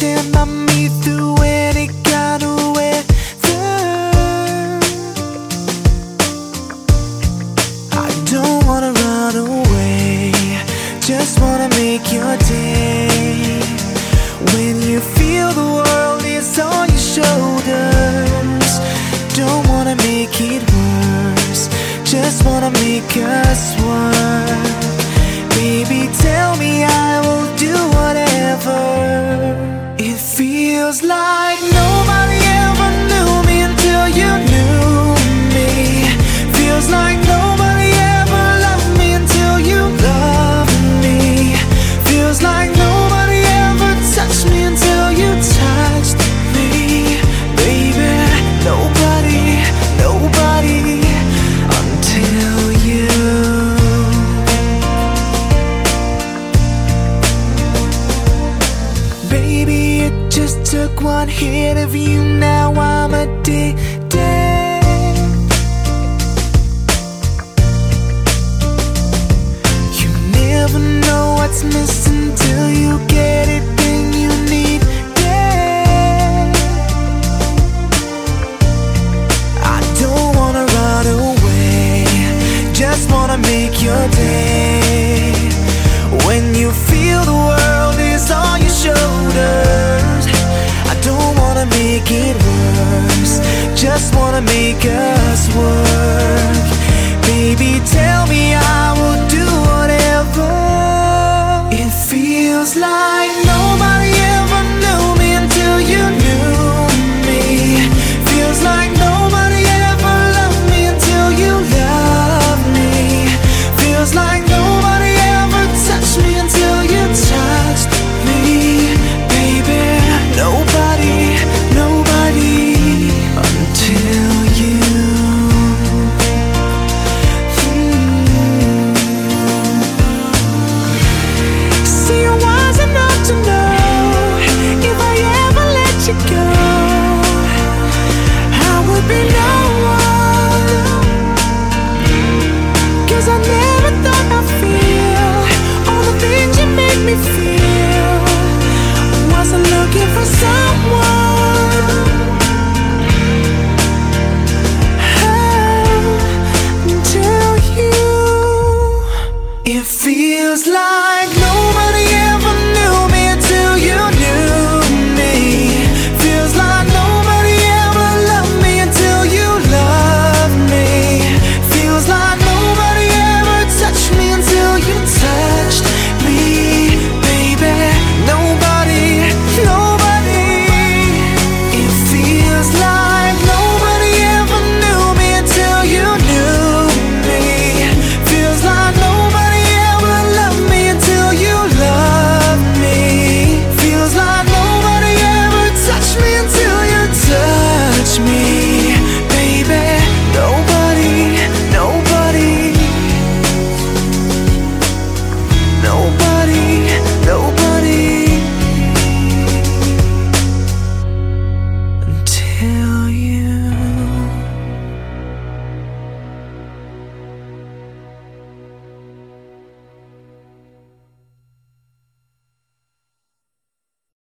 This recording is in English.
stand by me through any kind of weather. I don't wanna run away, just wanna make your day. When you feel the world is on your shoulders, don't wanna make it worse, just wanna make us work. Baby, tell me I will do whatever. It feels like hit of you, now I'm addicted. You never know what's missing just wanna make us work. Baby,